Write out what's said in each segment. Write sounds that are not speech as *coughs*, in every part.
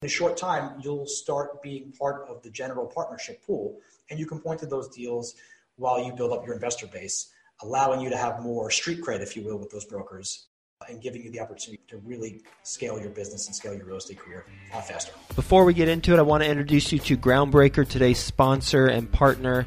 In a short time, you'll start being part of the general partnership pool, and you can point to those deals while you build up your investor base, allowing you to have more street cred, if you will, with those brokers uh, and giving you the opportunity to really scale your business and scale your real estate career faster. Before we get into it, I want to introduce you to Groundbreaker, today's sponsor and partner.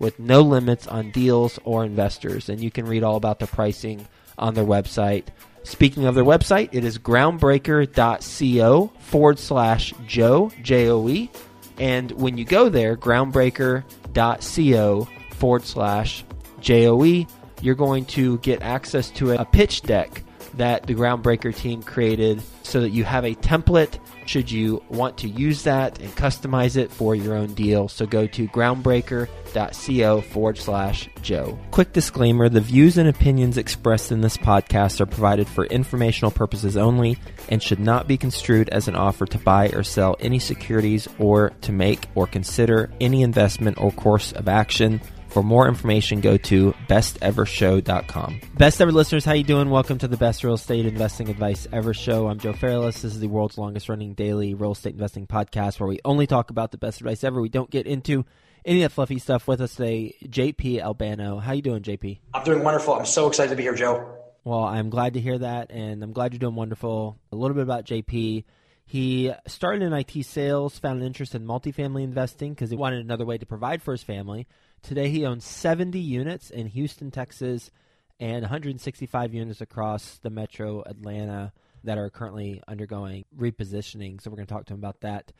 with no limits on deals or investors. And you can read all about the pricing on their website. Speaking of their website, it is groundbreaker.co forward slash Joe, J O E. And when you go there, groundbreaker.co forward slash J O E, you're going to get access to a pitch deck that the Groundbreaker team created so that you have a template should you want to use that and customize it for your own deal. So go to groundbreaker.co forward slash Joe. Quick disclaimer the views and opinions expressed in this podcast are provided for informational purposes only and should not be construed as an offer to buy or sell any securities or to make or consider any investment or course of action. For more information, go to bestevershow.com. Best ever listeners, how you doing? Welcome to the Best Real Estate Investing Advice Ever Show. I'm Joe Fairless. This is the world's longest running daily real estate investing podcast where we only talk about the best advice ever. We don't get into any of that fluffy stuff with us today. JP Albano. How you doing, JP? I'm doing wonderful. I'm so excited to be here, Joe. Well, I'm glad to hear that, and I'm glad you're doing wonderful. A little bit about JP. He started in IT sales, found an interest in multifamily investing because he wanted another way to provide for his family. Today, he owns 70 units in Houston, Texas, and 165 units across the metro Atlanta that are currently undergoing repositioning. So, we're going to talk to him about that.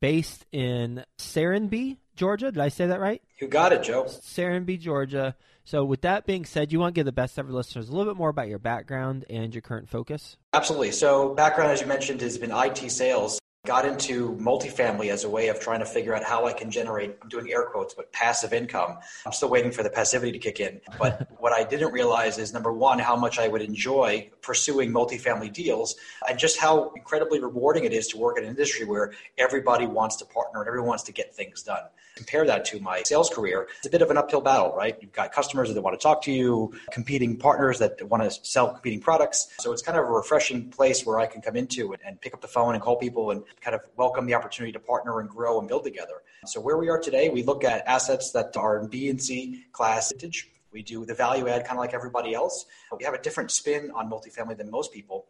Based in Serenbe, Georgia. Did I say that right? You got it, Joe. Serenbe, Georgia. So, with that being said, you want to give the best ever listeners a little bit more about your background and your current focus? Absolutely. So, background, as you mentioned, has been IT sales got into multifamily as a way of trying to figure out how I can generate, I'm doing air quotes, but passive income. I'm still waiting for the passivity to kick in. But *laughs* what I didn't realize is number one, how much I would enjoy pursuing multifamily deals and just how incredibly rewarding it is to work in an industry where everybody wants to partner and everyone wants to get things done. Compare that to my sales career. It's a bit of an uphill battle, right? You've got customers that want to talk to you, competing partners that want to sell competing products. So it's kind of a refreshing place where I can come into and pick up the phone and call people and kind of welcome the opportunity to partner and grow and build together. So where we are today, we look at assets that are in B and C class vintage. We do the value add kind of like everybody else. We have a different spin on multifamily than most people.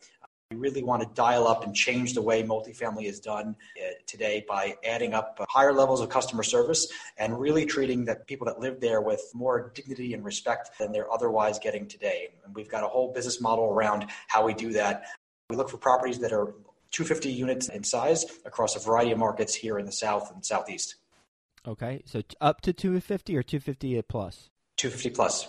We really want to dial up and change the way multifamily is done uh, today by adding up higher levels of customer service and really treating the people that live there with more dignity and respect than they're otherwise getting today. And we've got a whole business model around how we do that. We look for properties that are 250 units in size across a variety of markets here in the south and southeast. Okay, so up to 250 or 250 plus? 250 plus.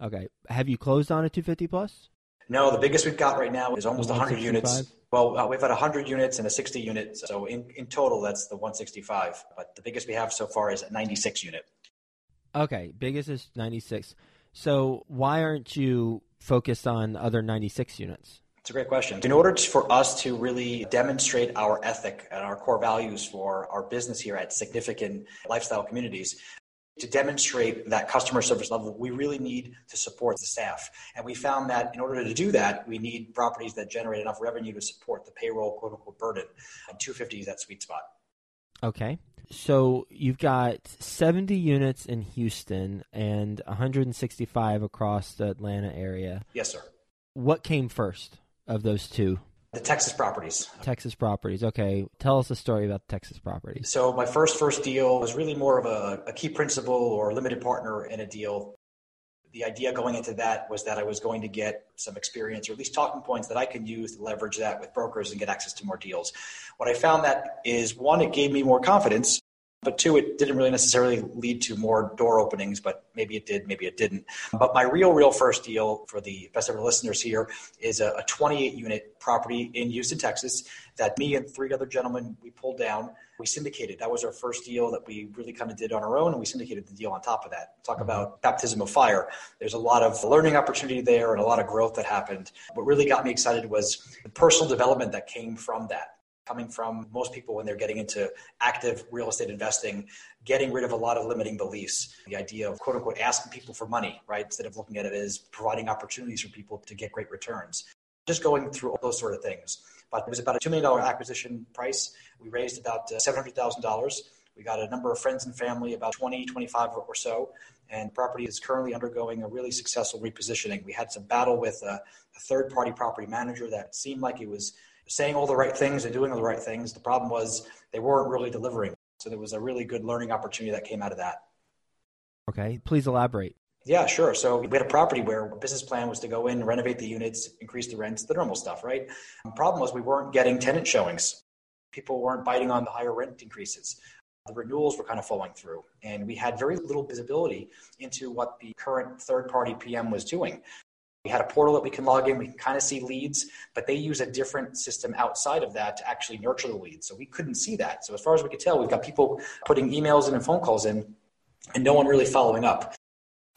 Okay, have you closed on a 250 plus? No, the biggest we've got right now is almost 100 units Well, uh, we've had 100 units and a 60 unit. So in, in total, that's the 165. But the biggest we have so far is a 96 unit. Okay, biggest is 96. So why aren't you focused on other 96 units? It's a great question. In order for us to really demonstrate our ethic and our core values for our business here at significant lifestyle communities, to demonstrate that customer service level, we really need to support the staff. And we found that in order to do that, we need properties that generate enough revenue to support the payroll quote unquote burden. And 250 is that sweet spot. Okay. So you've got 70 units in Houston and 165 across the Atlanta area. Yes, sir. What came first of those two? The Texas properties. Texas properties. Okay. Tell us a story about the Texas properties. So my first first deal was really more of a, a key principal or limited partner in a deal. The idea going into that was that I was going to get some experience or at least talking points that I can use to leverage that with brokers and get access to more deals. What I found that is one, it gave me more confidence but two, it didn't really necessarily lead to more door openings, but maybe it did, maybe it didn't. But my real, real first deal for the best ever listeners here is a, a 28 unit property in Houston, Texas that me and three other gentlemen, we pulled down. We syndicated. That was our first deal that we really kind of did on our own, and we syndicated the deal on top of that. Talk mm-hmm. about baptism of fire. There's a lot of learning opportunity there and a lot of growth that happened. What really got me excited was the personal development that came from that coming from most people when they're getting into active real estate investing, getting rid of a lot of limiting beliefs. The idea of quote unquote asking people for money, right? Instead of looking at it as providing opportunities for people to get great returns. Just going through all those sort of things. But it was about a $2 million acquisition price. We raised about uh, $700,000. We got a number of friends and family, about 20, 25 or so. And property is currently undergoing a really successful repositioning. We had some battle with a, a third party property manager that seemed like it was saying all the right things and doing all the right things. The problem was they weren't really delivering. So there was a really good learning opportunity that came out of that. Okay, please elaborate. Yeah, sure. So we had a property where the business plan was to go in, renovate the units, increase the rents, the normal stuff, right? The problem was we weren't getting tenant showings. People weren't biting on the higher rent increases. The renewals were kind of falling through, and we had very little visibility into what the current third party PM was doing. We had a portal that we can log in. We can kind of see leads, but they use a different system outside of that to actually nurture the leads. So we couldn't see that. So as far as we could tell, we've got people putting emails in and phone calls in, and no one really following up.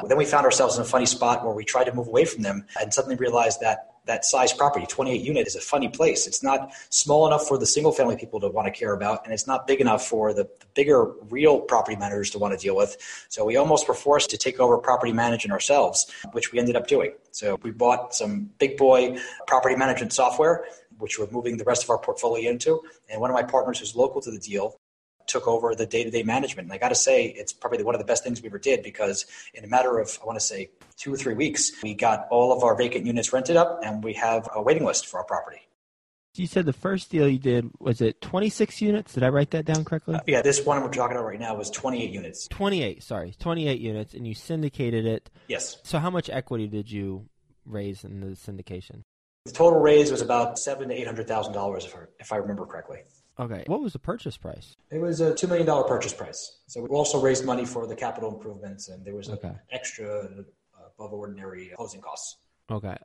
Then we found ourselves in a funny spot where we tried to move away from them and suddenly realized that that size property, 28 unit, is a funny place. It's not small enough for the single family people to want to care about, and it's not big enough for the, the bigger real property managers to want to deal with. So we almost were forced to take over property management ourselves, which we ended up doing. So we bought some big boy property management software, which we're moving the rest of our portfolio into. And one of my partners who's local to the deal took over the day-to-day management. And I got to say, it's probably one of the best things we ever did because in a matter of, I want to say, two or three weeks, we got all of our vacant units rented up and we have a waiting list for our property. You said the first deal you did was it 26 units? Did I write that down correctly? Uh, yeah, this one we're talking about right now was 28 units. 28, sorry, 28 units, and you syndicated it. Yes. So how much equity did you raise in the syndication? The total raise was about seven to eight hundred thousand dollars, if I, if I remember correctly. Okay. What was the purchase price? It was a $2 million purchase price. So we also raised money for the capital improvements, and there was okay. extra uh, above ordinary closing costs. Okay.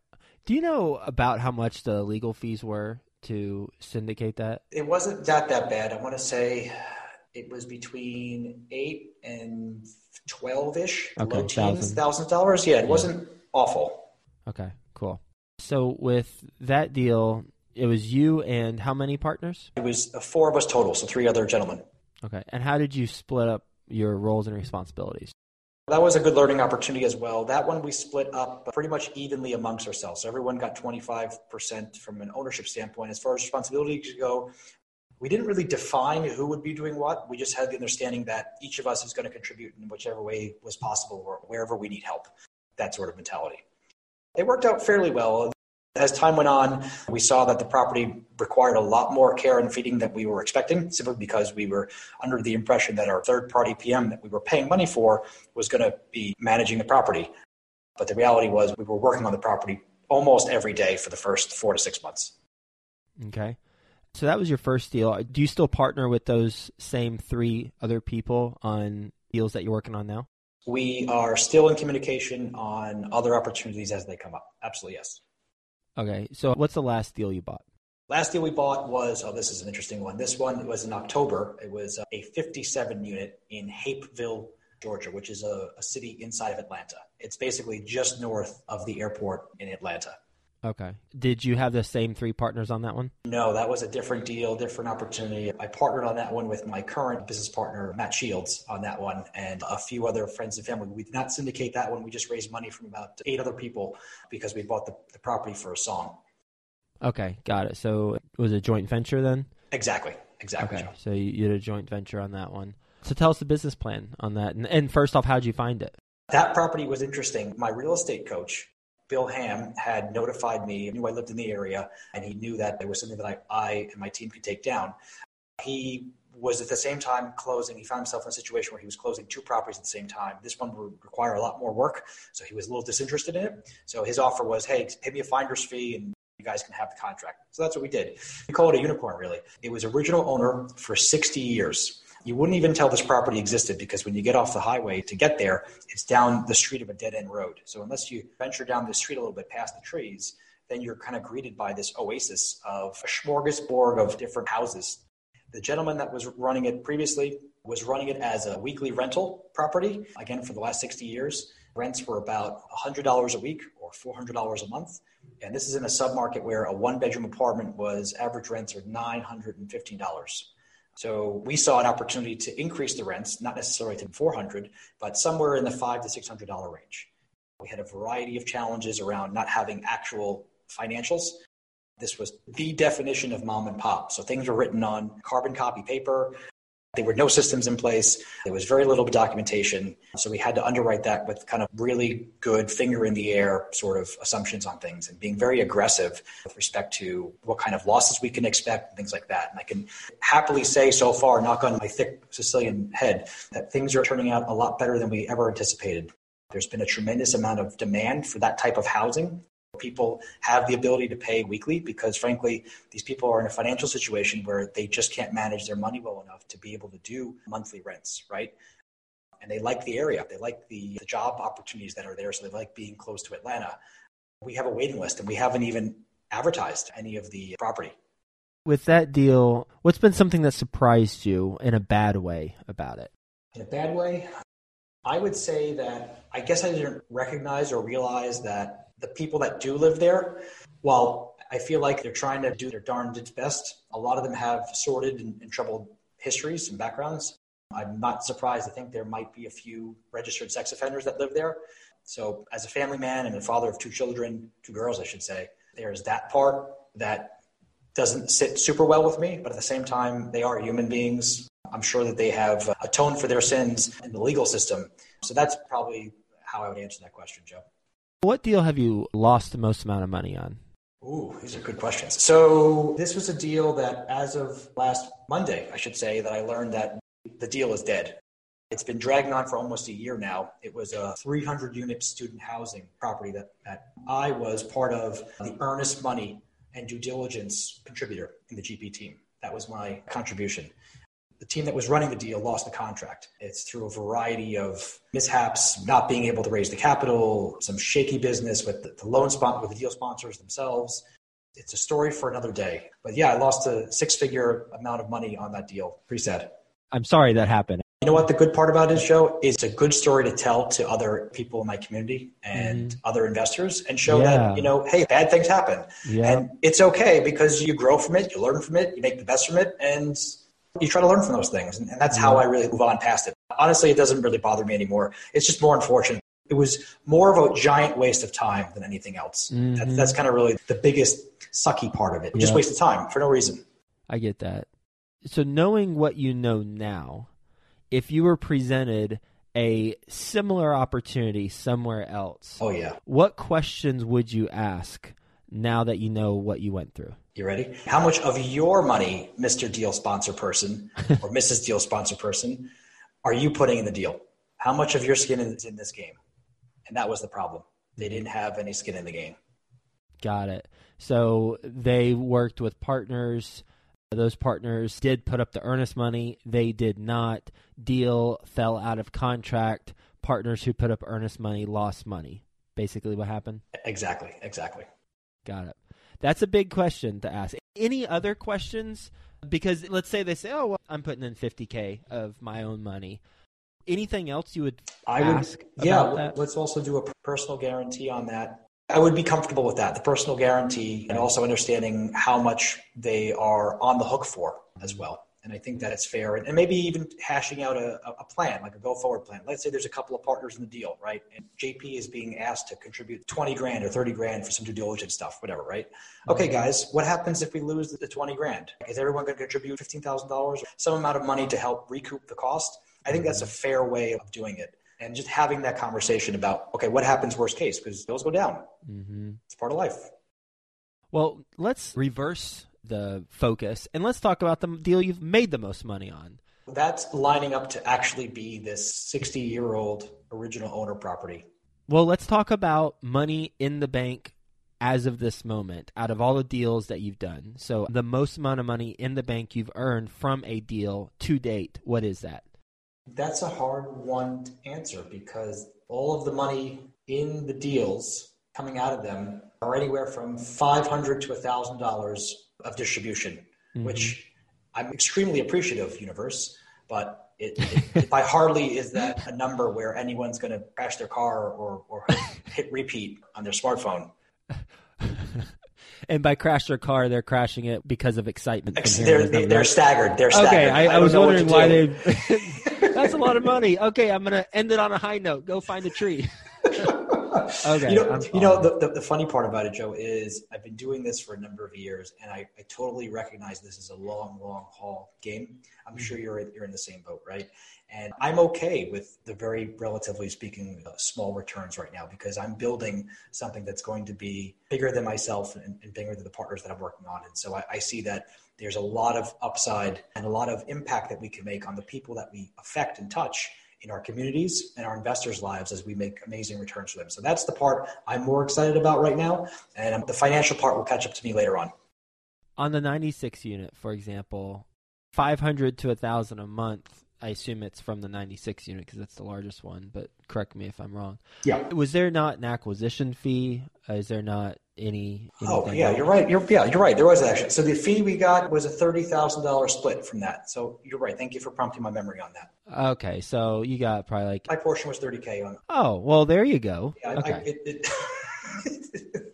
Do you know about how much the legal fees were to syndicate that? It wasn't that that bad. I want to say it was between eight and twelve ish, okay, low teens, thousand dollars. Yeah, it yeah. wasn't awful. Okay, cool. So with that deal, it was you and how many partners? It was uh, four of us total, so three other gentlemen. Okay. And how did you split up your roles and responsibilities? That was a good learning opportunity as well. That one we split up pretty much evenly amongst ourselves. So everyone got 25% from an ownership standpoint. As far as responsibilities go, we didn't really define who would be doing what. We just had the understanding that each of us is going to contribute in whichever way was possible or wherever we need help. That sort of mentality. It worked out fairly well. As time went on, we saw that the property required a lot more care and feeding than we were expecting, simply because we were under the impression that our third party PM that we were paying money for was going to be managing the property. But the reality was we were working on the property almost every day for the first four to six months. Okay. So that was your first deal. Do you still partner with those same three other people on deals that you're working on now? We are still in communication on other opportunities as they come up. Absolutely, yes. Okay. So what's the last deal you bought? Last deal we bought was, oh, this is an interesting one. This one was in October. It was uh, a 57 unit in Hapeville, Georgia, which is a, a city inside of Atlanta. It's basically just north of the airport in Atlanta. Okay. Did you have the same three partners on that one? No, that was a different deal, different opportunity. I partnered on that one with my current business partner, Matt Shields, on that one, and a few other friends and family. We did not syndicate that one. We just raised money from about eight other people because we bought the, the property for a song. Okay, got it. So it was a joint venture then? Exactly. Exactly. Okay. So you, did a joint venture on that one. So tell us the business plan on that. And, and first off, how did you find it? That property was interesting. My real estate coach, Bill Ham, had notified me, knew I lived in the area, and he knew that there was something that I, I and my team could take down. He was at the same time closing. He found himself in a situation where he was closing two properties at the same time. This one would require a lot more work, so he was a little disinterested in it. So his offer was, "Hey, pay me a finder's fee, and you guys can have the contract." So that's what we did. We call it a unicorn, really. It was original owner for 60 years. You wouldn't even tell this property existed because when you get off the highway to get there, it's down the street of a dead end road. So unless you venture down the street a little bit past the trees, then you're kind of greeted by this oasis of a smorgasbord of different houses. The gentleman that was running it previously was running it as a weekly rental property. Again, for the last 60 years, rents were about $100 a week or $400 a month. And this is in a submarket where a one bedroom apartment was average rents are $915. So we saw an opportunity to increase the rents, not necessarily to 400, but somewhere in the five to six hundred dollar range. We had a variety of challenges around not having actual financials. This was the definition of mom and pop. So things were written on carbon copy paper. There were no systems in place. There was very little documentation. So we had to underwrite that with kind of really good finger in the air sort of assumptions on things and being very aggressive with respect to what kind of losses we can expect and things like that. And I can happily say so far, knock on my thick Sicilian head, that things are turning out a lot better than we ever anticipated. There's been a tremendous amount of demand for that type of housing people have the ability to pay weekly because frankly these people are in a financial situation where they just can't manage their money well enough to be able to do monthly rents right? And they like the area. They like the, the job opportunities that are there so they like being close to atlanta. We have a waiting list and we haven't even advertised any of the property. With that deal what's been something that surprised you in a bad way about it? In a bad way i would say that i guess i didn't recognize or realize that the people that do live there, while I feel like they're trying to do their darndest best, a lot of them have sordid and, and troubled histories and backgrounds. I'm not surprised. I think there might be a few registered sex offenders that live there. So, as a family man and a father of two children, two girls, I should say, there's that part that doesn't sit super well with me. But at the same time, they are human beings. I'm sure that they have atoned for their sins in the legal system. So, that's probably how I would answer that question, Joe. What deal have you lost the most amount of money on? Ooh, these are good questions. So this was a deal that, as of last Monday, I should say, that I learned that the deal is dead. It's been dragging on for almost a year now. It was a 300 unit student housing property that, that I was part of the earnest money and due diligence contributor in the GP team. That was my contribution the team that was running the deal lost the contract. It's through a variety of mishaps, not being able to raise the capital, some shaky business with the, the loan spot with the deal sponsors themselves. It's a story for another day. But yeah, I lost a six figure amount of money on that deal. Pretty sad. I'm sorry that happened. You know what the good part about this show is it's a good story to tell to other people in my community and mm. other investors and show yeah. that, you know, hey, bad things happen. Yeah. And it's okay because you grow from it, you learn from it, you make the best from it, and you try to learn from those things. And, and that's how I really move on past it. Honestly, it doesn't really bother me anymore. It's just more unfortunate. It was more of a giant waste of time than anything else. Mm-hmm. That, that's kind of really the biggest sucky part of it. Just waste of time for no reason. I get that. So, knowing what you know now, if you were presented a similar opportunity somewhere else, oh yeah, what questions would you ask now that you know what you went through? You ready? How much of your money, Mr. Deal Sponsor Person or Mrs. Deal Sponsor Person, are you putting in the deal? How much of your skin is in this game? And that was the problem. They didn't have any skin in the game. Got it. So they worked with partners. Those partners did put up the earnest money. They did not. Deal fell out of contract. Partners who put up earnest money lost money. Basically, what happened? Exactly. Exactly. Got it. That's a big question to ask. Any other questions? Because let's say they say, "Oh, well, I'm putting in 50k of my own money." Anything else you would I ask? Would, yeah, that? let's also do a personal guarantee on that. I would be comfortable with that, the personal guarantee, and also understanding how much they are on the hook for as well. And I think that it's fair, and maybe even hashing out a, a plan, like a go forward plan. Let's say there's a couple of partners in the deal, right? And JP is being asked to contribute 20 grand or 30 grand for some due diligence stuff, whatever, right? Okay, mm-hmm. guys, what happens if we lose the 20 grand? Is everyone going to contribute $15,000, some amount of money to help recoup the cost? I think that's a mm-hmm. fair way of doing it. And just having that conversation about, okay, what happens worst case? Because bills go down. Mm-hmm. It's part of life. Well, let's reverse the focus and let's talk about the deal you've made the most money on. That's lining up to actually be this 60 year old original owner property. Well, let's talk about money in the bank as of this moment out of all the deals that you've done. So, the most amount of money in the bank you've earned from a deal to date, what is that? That's a hard one to answer because all of the money in the deals coming out of them are anywhere from 500 to $1,000 of distribution, mm-hmm. which I'm extremely appreciative, universe, but it, it, by hardly is that a number where anyone's going to crash their car or, or hit repeat on their smartphone. and by crash their car, they're crashing it because of excitement. They're, they're, they're, staggered. They're staggered. Okay, I, I, I was wondering why they. *laughs* That's a lot of money. Okay, I'm going to end it on a high note. Go find a tree. *laughs* okay. You know, you know the, the, the, funny part about it, Joe, is I've been doing this for a number of years, and I, I totally recognize this is a long, long haul game. I'm sure mm-hmm. you're you're in the same boat, right? And I'm okay with the very relatively speaking uh, small returns right now because I'm building something that's going to be bigger than myself and, and bigger than the partners that I'm working on. And so I, I see that there's a lot of upside and a lot of impact that we can make on the people that we affect and touch in our communities and our investors' lives as we make amazing returns for them. So that's the part I'm more excited about right now. And the financial part will catch up to me later on. On the 96 unit, for example, 500 to 1,000 a month. I assume it's from the 96 unit because it's the largest one, but correct me if I'm wrong. Yeah. Was there not an acquisition fee? Is there not any? Oh yeah, else? you're right. You're yeah, you're right. There was actually. So the fee we got was a thirty thousand dollars split from that. So you're right. Thank you for prompting my memory on that. Okay, so you got probably like my portion was thirty k on. Oh well, there you go. Yeah, okay. I, it, it *laughs*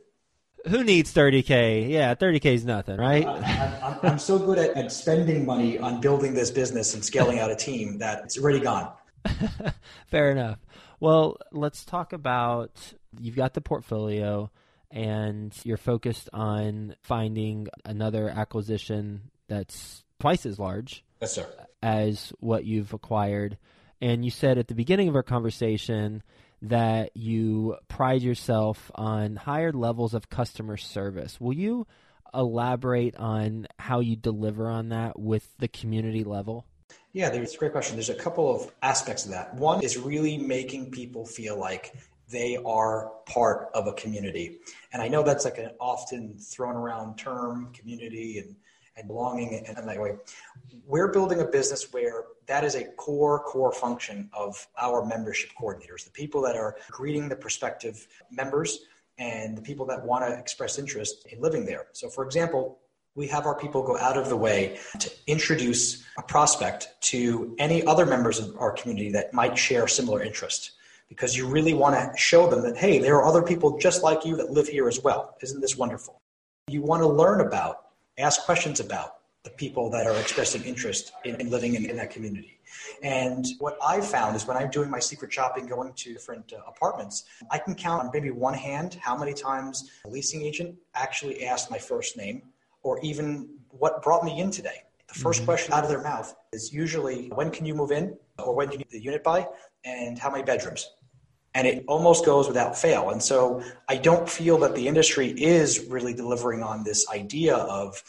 Who needs 30k? Yeah, 30k is nothing, right? Uh, I'm, I'm, so good at, at, spending money on building this business and scaling out a team that it's already gone. *laughs* *laughs* Fair enough. Well, let's talk about you've got the portfolio and you're focused on finding another acquisition that's twice as large yes, as what you've acquired. And you said at the beginning of our conversation that you pride yourself on higher levels of customer service. Will you elaborate on how you deliver on that with the community level? Yeah, there's a great question. There's a couple of aspects of that. One is really making people feel like they are part of a community. And I know that's like an often thrown around term, community and, and belonging and, and that way. We're building a business where that is a core, core function of our membership coordinators, the people that are greeting the prospective members and the people that want to express interest in living there. So, for example, we have our people go out of the way to introduce a prospect to any other members of our community that might share similar interest because you really want to show them that, hey, there are other people just like you that live here as well. Isn't this wonderful? You want to learn about, ask questions about the people that are expressing interest in, in living in, in, that community. And what I've found is when I'm doing my secret shopping, going to different uh, apartments, I can count on maybe one hand how many times a leasing agent actually asked my first name or even what brought me in today. The 1st mm-hmm. question out of their mouth is usually, when can you move in? Or when do you need the unit by? And how many bedrooms? And it almost goes without fail. And so I don't feel that the industry is really delivering on this idea of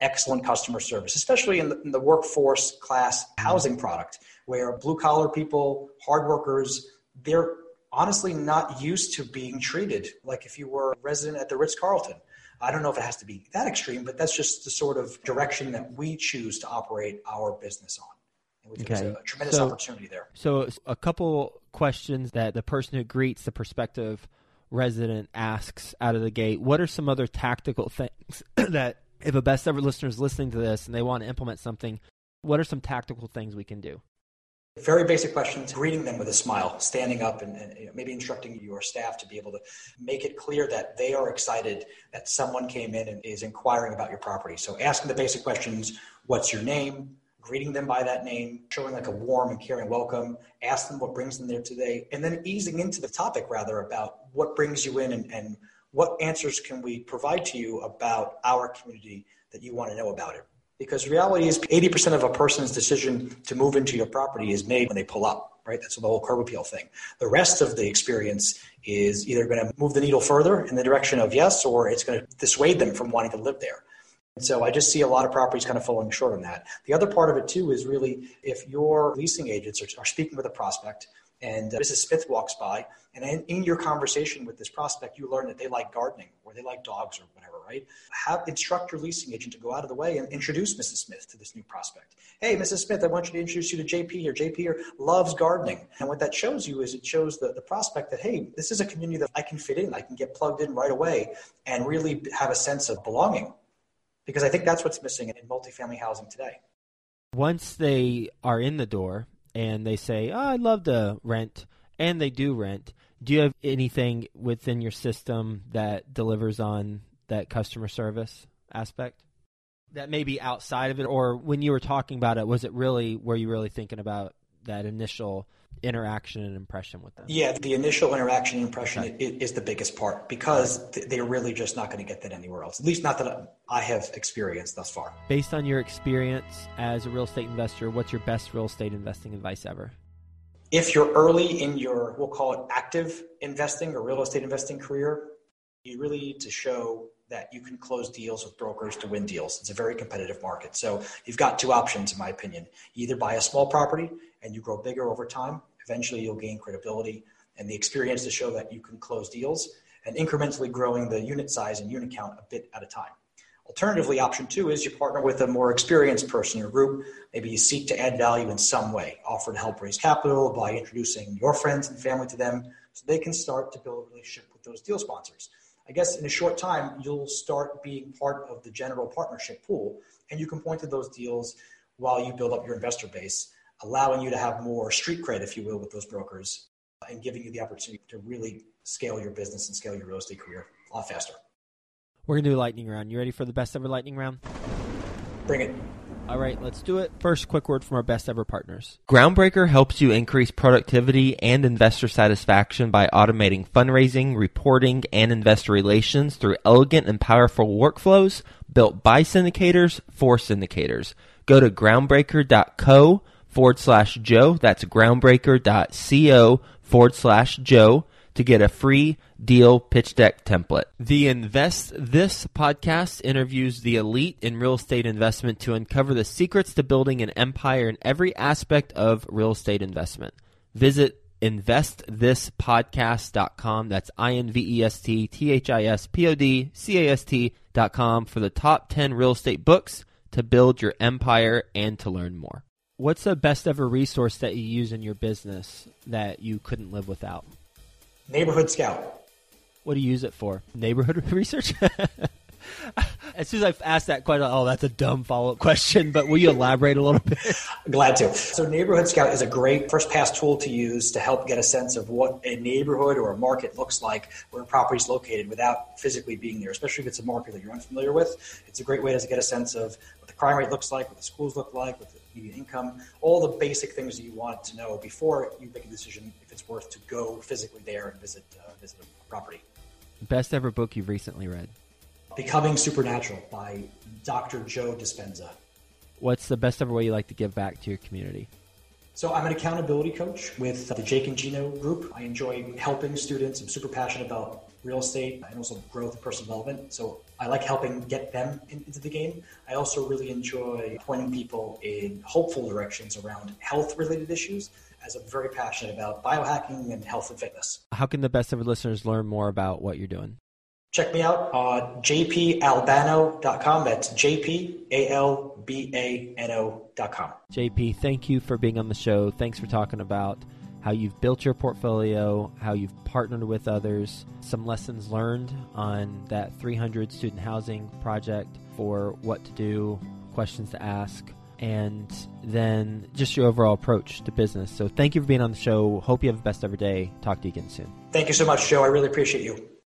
excellent customer service, especially in the, in the workforce class housing product, where blue collar people, hard workers, they're honestly not used to being treated like if you were a resident at the Ritz Carlton. I don't know if it has to be that extreme, but that's just the sort of direction that we choose to operate our business on. Okay. a tremendous so, opportunity there. So, a couple questions that the person who greets the prospective resident asks out of the gate. What are some other tactical things *coughs* that If a best ever listener is listening to this and they want to implement something, what are some tactical things we can do? Very basic questions, greeting them with a smile, standing up and, and you know, maybe instructing your staff to be able to make it clear that they are excited that someone came in and is inquiring about your property. So asking the basic questions, what's your name? Greeting them by that name, showing like a warm and caring welcome, ask them what brings them there today, and then easing into the topic rather about what brings you in and, and what answers can we provide to you about our community that you want to know about it. Because reality is 80% of a person's decision to move into your property is made when they pull up, right? That's the whole curb appeal thing. The rest of the experience is either going to move the needle further in the direction of yes, or it's going to dissuade them from wanting to live there. And so I just see a lot of properties kind of falling short on that. The other part of it too is really if your leasing agents are, are speaking with a prospect and uh, Mrs. Smith walks by, and in, in, your conversation with this prospect, you learn that they like gardening or they like dogs or whatever, right? Have instruct your leasing agent to go out of the way and introduce Mrs. Smith to this new prospect. Hey, Mrs. Smith, I want you to introduce you to JP here. JP here loves gardening, and what that shows you is it shows the, the prospect that hey, this is a community that I can fit in, I can get plugged in right away, and really have a sense of belonging. Because I think that's what's missing in multifamily housing today. Once they are in the door, and they say, oh, I'd love to rent, and they do rent, do you have anything within your system that delivers on that customer service aspect? That may be outside of it, or when you were talking about it, was it really, were you really thinking about that initial interaction and impression with them? Yeah, the initial interaction and impression okay. is, the biggest part because they're really just not going to get that anywhere else. At least not that I have experienced thus far. Based on your experience as a real estate investor, what's your best real estate investing advice ever? If you're early in your, we'll call it active investing or real estate investing career, you really need to show that you can close deals with brokers to win deals. It's a very competitive market. So you've got two options, in my opinion. You either buy a small property and you grow bigger over time. Eventually, you'll gain credibility and the experience to show that you can close deals and incrementally growing the unit size and unit count a bit at a time. Alternatively, option two is you partner with a more experienced person your group. Maybe you seek to add value in some way, offer to help raise capital by introducing your friends and family to them so they can start to build a relationship with those deal sponsors. I guess in a short time, you'll start being part of the general partnership pool, and you can point to those deals while you build up your investor base allowing you to have more street cred, if you will, with those brokers uh, and giving you the opportunity to really scale your business and scale your real estate career a lot faster. We're going to do a lightning round. You ready for the best ever lightning round? Bring it. All right, let's do it. First, quick word from our best ever partners. Groundbreaker helps you increase productivity and investor satisfaction by automating fundraising, reporting, and investor relations through elegant and powerful workflows built by syndicators for syndicators. Go to groundbreaker.co forward slash Joe. That's groundbreaker.co forward slash Joe to get a free deal pitch deck template. The Invest This podcast interviews the elite in real estate investment to uncover the secrets to building an empire in every aspect of real estate investment. Visit investthispodcast.com. That's I N V E S T T H I S P O D C A S T.com for the top 10 real estate books to build your empire and to learn more. What's the best ever resource that you use in your business that you couldn't live without? Neighborhood Scout. What do you use it for? Neighborhood *laughs* research? *laughs* as soon as I asked that question, oh, that's a dumb follow up question, but will you elaborate a little bit? *laughs* Glad to. So, Neighborhood Scout is a great first pass tool to use to help get a sense of what a neighborhood or a market looks like where a property is located without physically being there, especially if it's a market that you're unfamiliar with. It's a great way to get a sense of what the crime rate looks like, what the schools look like, what the median income, all the basic things that you want to know before you make a decision if it's worth to go physically there and visit uh, visit a property. Best ever book you've recently read? Becoming Supernatural by Dr. Joe Dispenza. What's the best ever way you like to give back to your community? So I'm an accountability coach with uh, the Jake and Gino group. I enjoy helping students. I'm super passionate about real estate and also growth and personal development. So I like helping get them into the game. I also really enjoy pointing people in hopeful directions around health related issues as I'm very passionate about biohacking and health and fitness. How can the best of our listeners learn more about what you're doing? Check me out on jpalbano.com. That's J-P-A-L-B-A-N-O.com. JP, thank you for being on the show. Thanks for talking about how you've built your portfolio, how you've partnered with others, some lessons learned on that 300 student housing project, for what to do, questions to ask, and then just your overall approach to business. So thank you for being on the show. Hope you have the best ever day. Talk to you again soon. Thank you so much, Joe. I really appreciate you.